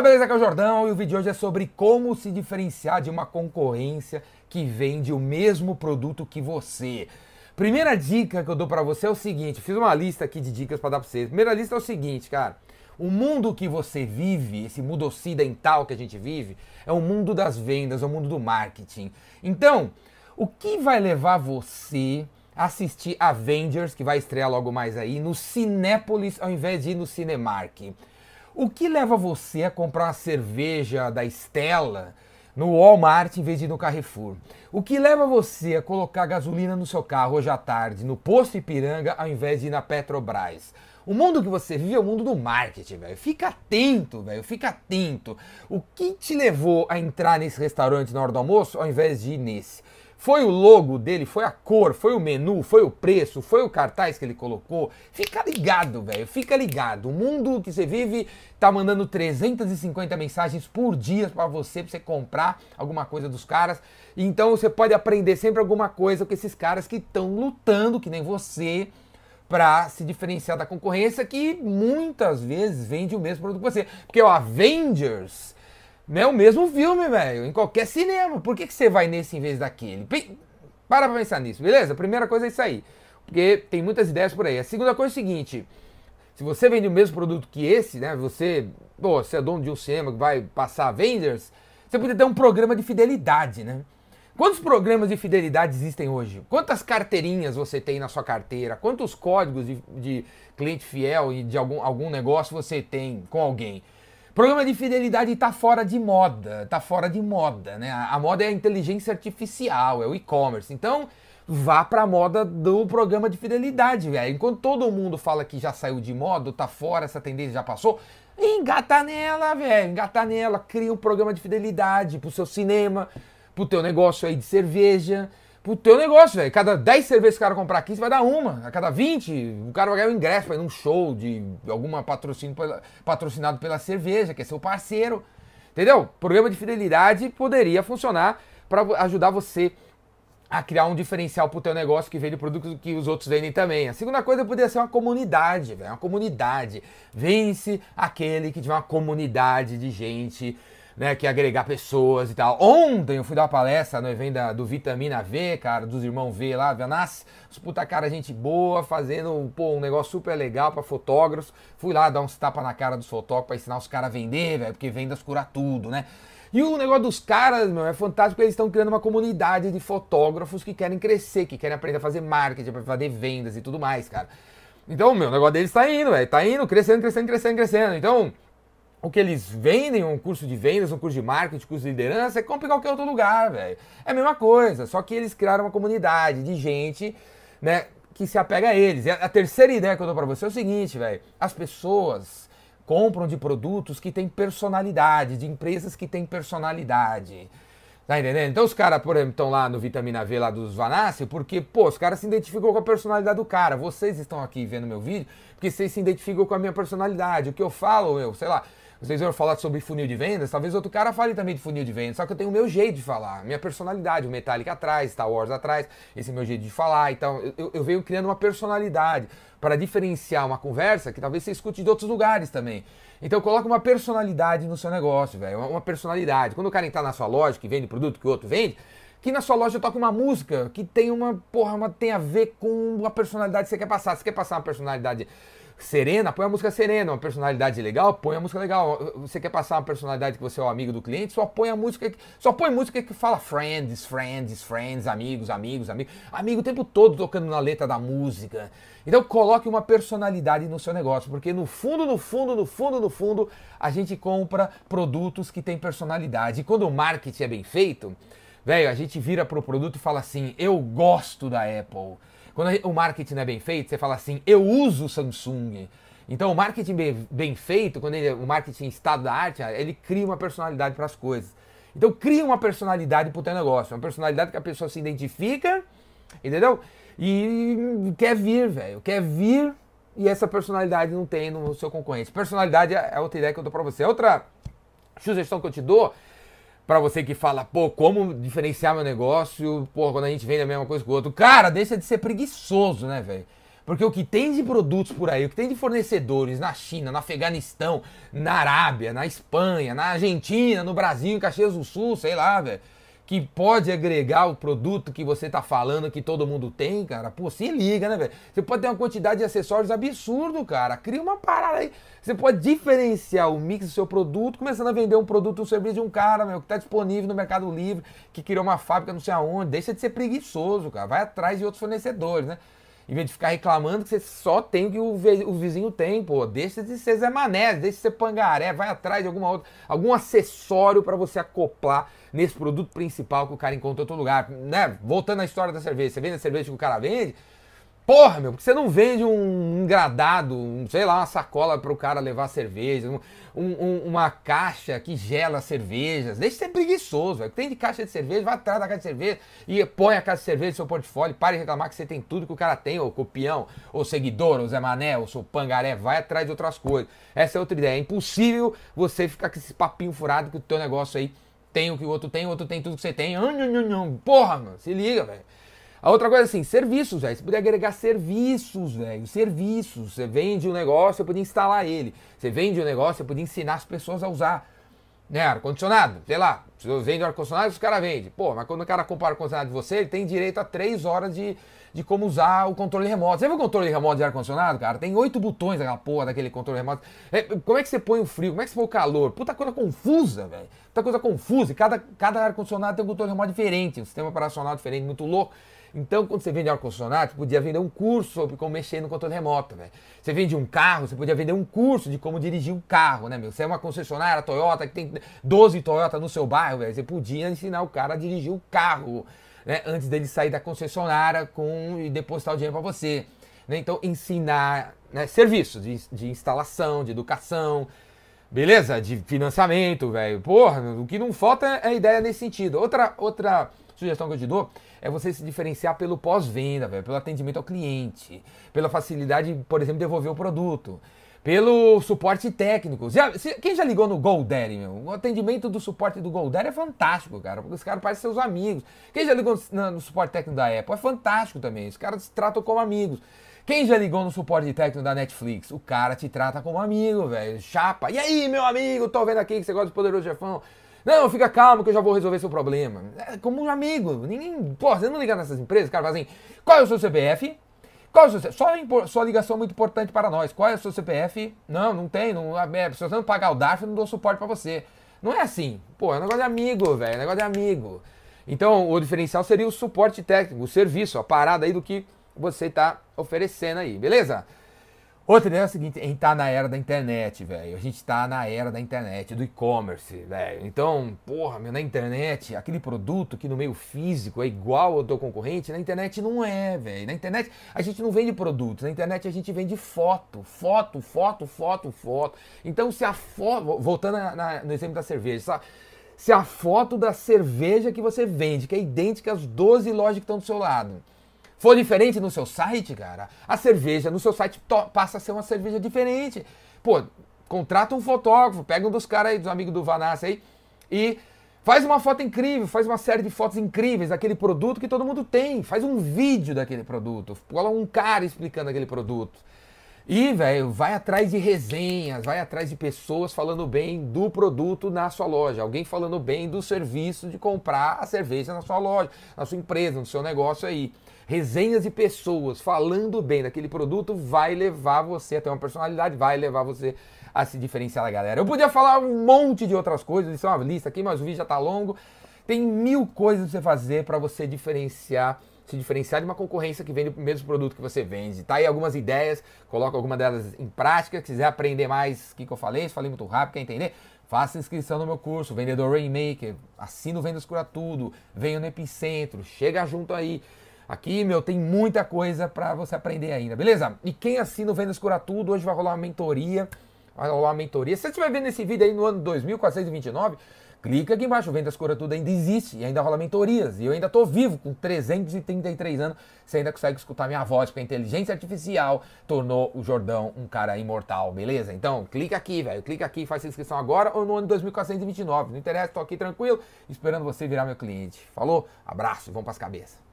Fala beleza, aqui é o Jordão e o vídeo de hoje é sobre como se diferenciar de uma concorrência que vende o mesmo produto que você. Primeira dica que eu dou para você é o seguinte, fiz uma lista aqui de dicas para dar para você. Primeira lista é o seguinte, cara. O mundo que você vive, esse mundo ocidental que a gente vive, é o mundo das vendas, é o mundo do marketing. Então, o que vai levar você a assistir Avengers, que vai estrear logo mais aí, no Cinépolis ao invés de ir no Cinemark? O que leva você a comprar uma cerveja da Estela no Walmart em vez de ir no Carrefour? O que leva você a colocar gasolina no seu carro hoje à tarde no posto Ipiranga ao invés de ir na Petrobras? O mundo que você vive é o mundo do marketing, velho. Fica atento, velho. Fica atento. O que te levou a entrar nesse restaurante na hora do almoço ao invés de ir nesse? Foi o logo dele, foi a cor, foi o menu, foi o preço, foi o cartaz que ele colocou. Fica ligado, velho, fica ligado. O mundo que você vive tá mandando 350 mensagens por dia para você, pra você comprar alguma coisa dos caras. Então você pode aprender sempre alguma coisa com esses caras que estão lutando, que nem você, para se diferenciar da concorrência que muitas vezes vende o mesmo produto que você. Porque o Avengers é o mesmo filme, velho, em qualquer cinema. Por que, que você vai nesse em vez daquele? Para pra pensar nisso, beleza? A primeira coisa é isso aí. Porque tem muitas ideias por aí. A segunda coisa é o seguinte: se você vende o mesmo produto que esse, né? Você, pô, você é dono de um cinema que vai passar Avengers, você poderia ter um programa de fidelidade, né? Quantos programas de fidelidade existem hoje? Quantas carteirinhas você tem na sua carteira? Quantos códigos de, de cliente fiel e de algum, algum negócio você tem com alguém? Programa de fidelidade está fora de moda, está fora de moda, né? A moda é a inteligência artificial, é o e-commerce. Então, vá para a moda do programa de fidelidade, velho. Enquanto todo mundo fala que já saiu de moda, tá fora, essa tendência já passou, engata nela, velho. Engata nela, cria um programa de fidelidade pro seu cinema, pro teu negócio aí de cerveja, pro teu negócio, velho. Cada 10 cervejas que o cara comprar aqui, você vai dar uma. A cada 20, o cara vai ganhar um ingresso para ir num show de alguma patrocínio patrocinado pela cerveja, que é seu parceiro. Entendeu? Programa de fidelidade poderia funcionar para ajudar você a criar um diferencial pro teu negócio que vende produtos que os outros vendem também. A segunda coisa poderia ser uma comunidade, velho, uma comunidade. Vence aquele que tiver uma comunidade de gente né, que agregar pessoas e tal. Ontem eu fui dar uma palestra no evento da, do Vitamina V, cara, dos irmãos V lá, Venas, os puta cara, gente boa, fazendo pô, um negócio super legal para fotógrafos. Fui lá dar uns tapas na cara dos fotógrafos pra ensinar os caras a vender, velho, porque vendas cura tudo, né? E o negócio dos caras, meu, é fantástico eles estão criando uma comunidade de fotógrafos que querem crescer, que querem aprender a fazer marketing, para fazer vendas e tudo mais, cara. Então, meu, o negócio deles tá indo, velho. Tá indo, crescendo, crescendo, crescendo, crescendo. Então, o que eles vendem, um curso de vendas, um curso de marketing, curso de liderança, é compra em qualquer outro lugar, velho. É a mesma coisa, só que eles criaram uma comunidade de gente, né, que se apega a eles. E a, a terceira ideia que eu dou para você é o seguinte, velho. As pessoas compram de produtos que têm personalidade, de empresas que têm personalidade. Tá entendendo? Então os caras, por exemplo, estão lá no Vitamina V lá dos Vanassi, porque, pô, os caras se identificam com a personalidade do cara. Vocês estão aqui vendo meu vídeo porque vocês se identificam com a minha personalidade. O que eu falo, eu, sei lá, vocês vão falar sobre funil de vendas, talvez outro cara fale também de funil de vendas, só que eu tenho o meu jeito de falar, minha personalidade, o Metallica atrás, Star Wars atrás, esse é meu jeito de falar, então eu, eu venho criando uma personalidade para diferenciar uma conversa que talvez você escute de outros lugares também. Então coloca uma personalidade no seu negócio, velho, uma personalidade. Quando o cara entrar na sua loja, que vende produto que o outro vende, que na sua loja toca uma música que tem uma, porra, uma, tem a ver com a personalidade que você quer passar. Você quer passar uma personalidade serena, põe a música serena, uma personalidade legal, põe a música legal. Você quer passar uma personalidade que você é o amigo do cliente, só põe a música, só põe música que fala friends, friends, friends, amigos, amigos, amigos. Amigo o tempo todo tocando na letra da música. Então coloque uma personalidade no seu negócio, porque no fundo, no fundo, no fundo, no fundo, a gente compra produtos que têm personalidade. E quando o marketing é bem feito, velho, a gente vira pro produto e fala assim: "Eu gosto da Apple". Quando o marketing é bem feito, você fala assim, eu uso Samsung. Então, o marketing bem, bem feito, quando ele, o marketing estado da arte, ele cria uma personalidade para as coisas. Então, cria uma personalidade para o teu negócio. Uma personalidade que a pessoa se identifica, entendeu? E quer vir, velho. Quer vir e essa personalidade não tem no seu concorrente. Personalidade é outra ideia que eu dou para você. Outra sugestão que eu te dou para você que fala, pô, como diferenciar meu negócio, pô, quando a gente vende a mesma coisa que o outro. Cara, deixa de ser preguiçoso, né, velho? Porque o que tem de produtos por aí, o que tem de fornecedores na China, no Afeganistão, na Arábia, na Espanha, na Argentina, no Brasil, em Caxias do Sul, sei lá, velho que pode agregar o produto que você tá falando que todo mundo tem, cara, pô, se liga, né, velho? Você pode ter uma quantidade de acessórios absurdo, cara. Cria uma parada aí. Você pode diferenciar o mix do seu produto, começando a vender um produto um serviço de um cara, meu, que tá disponível no Mercado Livre, que criou uma fábrica não sei aonde. Deixa de ser preguiçoso, cara. Vai atrás de outros fornecedores, né? Em vez de ficar reclamando que você só tem o que o, vizinho tem, pô. Deixa de ser Zé Mané, deixa de ser Pangaré, vai atrás de alguma outra, algum acessório para você acoplar nesse produto principal que o cara encontra em outro lugar. Né? Voltando à história da cerveja, você vende a cerveja que o cara vende, Porra, meu, porque você não vende um engradado, um, sei lá, uma sacola para o cara levar cerveja, um, um, uma caixa que gela cervejas. Deixa de ser preguiçoso, velho. Tem de caixa de cerveja, vai atrás da caixa de cerveja e põe a caixa de cerveja no seu portfólio. Pare de reclamar que você tem tudo que o cara tem, ou copião, ou seguidor, ou Zé Mané, ou seu pangaré. Vai atrás de outras coisas. Essa é outra ideia. É impossível você ficar com esse papinho furado que o teu negócio aí tem o que o outro tem, o outro tem tudo que você tem. Porra, mano, se liga, velho. A outra coisa assim, serviços, velho. Você podia agregar serviços, velho. Serviços. Você vende um negócio, você podia instalar ele. Você vende um negócio, você podia ensinar as pessoas a usar. Né, ar-condicionado, sei lá. Se eu vendo ar-condicionado, os caras vendem. Pô, mas quando o cara compra ar-condicionado de você, ele tem direito a três horas de, de como usar o controle remoto. Você viu o controle remoto de ar-condicionado, cara? Tem oito botões daquela porra daquele controle remoto. É, como é que você põe o frio? Como é que você põe o calor? Puta coisa confusa, velho. Puta coisa confusa. E cada, cada ar-condicionado tem um controle remoto diferente, um sistema operacional diferente, muito louco. Então, quando você vende ar-condicionado, você podia vender um curso sobre como mexer no controle remoto, velho. Você vende um carro, você podia vender um curso de como dirigir um carro, né, meu? Você é uma concessionária Toyota que tem 12 Toyota no seu bairro, velho. Você podia ensinar o cara a dirigir o um carro, né? Antes dele sair da concessionária com e depositar o dinheiro para você. Né? Então, ensinar né, serviços de, de instalação, de educação, beleza? De financiamento, velho. Porra, o que não falta é ideia nesse sentido. Outra, outra sugestão que eu te dou é você se diferenciar pelo pós-venda, pelo atendimento ao cliente, pela facilidade, por exemplo, de devolver o produto, pelo suporte técnico. Já, quem já ligou no GoDaddy, meu? O atendimento do suporte do GoDaddy é fantástico, cara, porque os caras parecem seus amigos. Quem já ligou no, no suporte técnico da Apple é fantástico também, os caras se tratam como amigos. Quem já ligou no suporte técnico da Netflix? O cara te trata como amigo, velho. Chapa. E aí, meu amigo, tô vendo aqui que você gosta do Poderoso Jefão. Não, fica calmo que eu já vou resolver seu problema. É como um amigo. Ninguém. Pô, você não liga nessas empresas, cara, assim: qual é o seu CPF? Qual é o seu Só sua ligação muito importante para nós. Qual é o seu CPF? Não, não tem. Não, é, se você não pagar o DARF, eu não dou suporte para você. Não é assim. Pô, é um negócio de amigo, velho. É um negócio de amigo. Então, o diferencial seria o suporte técnico, o serviço, a parada aí do que você está oferecendo aí, beleza? Outra ideia é a seguinte, a gente tá na era da internet, velho. A gente tá na era da internet, do e-commerce, velho. Então, porra, meu, na internet, aquele produto que no meio físico é igual ao teu concorrente, na internet não é, velho. Na internet a gente não vende produtos, na internet a gente vende foto, foto, foto, foto, foto. Então, se a foto, voltando na, no exemplo da cerveja, se a foto da cerveja que você vende, que é idêntica às 12 lojas que estão do seu lado, for diferente no seu site, cara, a cerveja no seu site passa a ser uma cerveja diferente. Pô, contrata um fotógrafo, pega um dos caras aí, dos amigos do Vanassa aí, e faz uma foto incrível, faz uma série de fotos incríveis daquele produto que todo mundo tem. Faz um vídeo daquele produto, cola um cara explicando aquele produto. E, velho, vai atrás de resenhas, vai atrás de pessoas falando bem do produto na sua loja, alguém falando bem do serviço de comprar a cerveja na sua loja, na sua empresa, no seu negócio aí resenhas de pessoas falando bem daquele produto vai levar você a ter uma personalidade, vai levar você a se diferenciar da galera. Eu podia falar um monte de outras coisas, isso é uma lista aqui, mas o vídeo já tá longo. Tem mil coisas pra você fazer para você diferenciar, se diferenciar de uma concorrência que vende o mesmo produto que você vende. Tá aí algumas ideias, coloca alguma delas em prática. Se quiser aprender mais o que, que eu falei, se falei muito rápido, quer entender? Faça inscrição no meu curso, Vendedor Rainmaker. Assina o Vendas Cura Tudo, venha no Epicentro, chega junto aí. Aqui, meu, tem muita coisa para você aprender ainda, beleza? E quem assina o Vendas Cura Tudo, hoje vai rolar uma mentoria. Vai rolar uma mentoria. Se você estiver vendo esse vídeo aí no ano 2429, clica aqui embaixo, Vendas Cura Tudo ainda existe e ainda rola mentorias. E eu ainda tô vivo, com 333 anos, você ainda consegue escutar minha voz, porque a inteligência artificial tornou o Jordão um cara imortal, beleza? Então, clica aqui, velho, clica aqui, faz inscrição agora ou no ano 2429. Não interessa, tô aqui tranquilo, esperando você virar meu cliente. Falou? Abraço, vamos pras cabeças.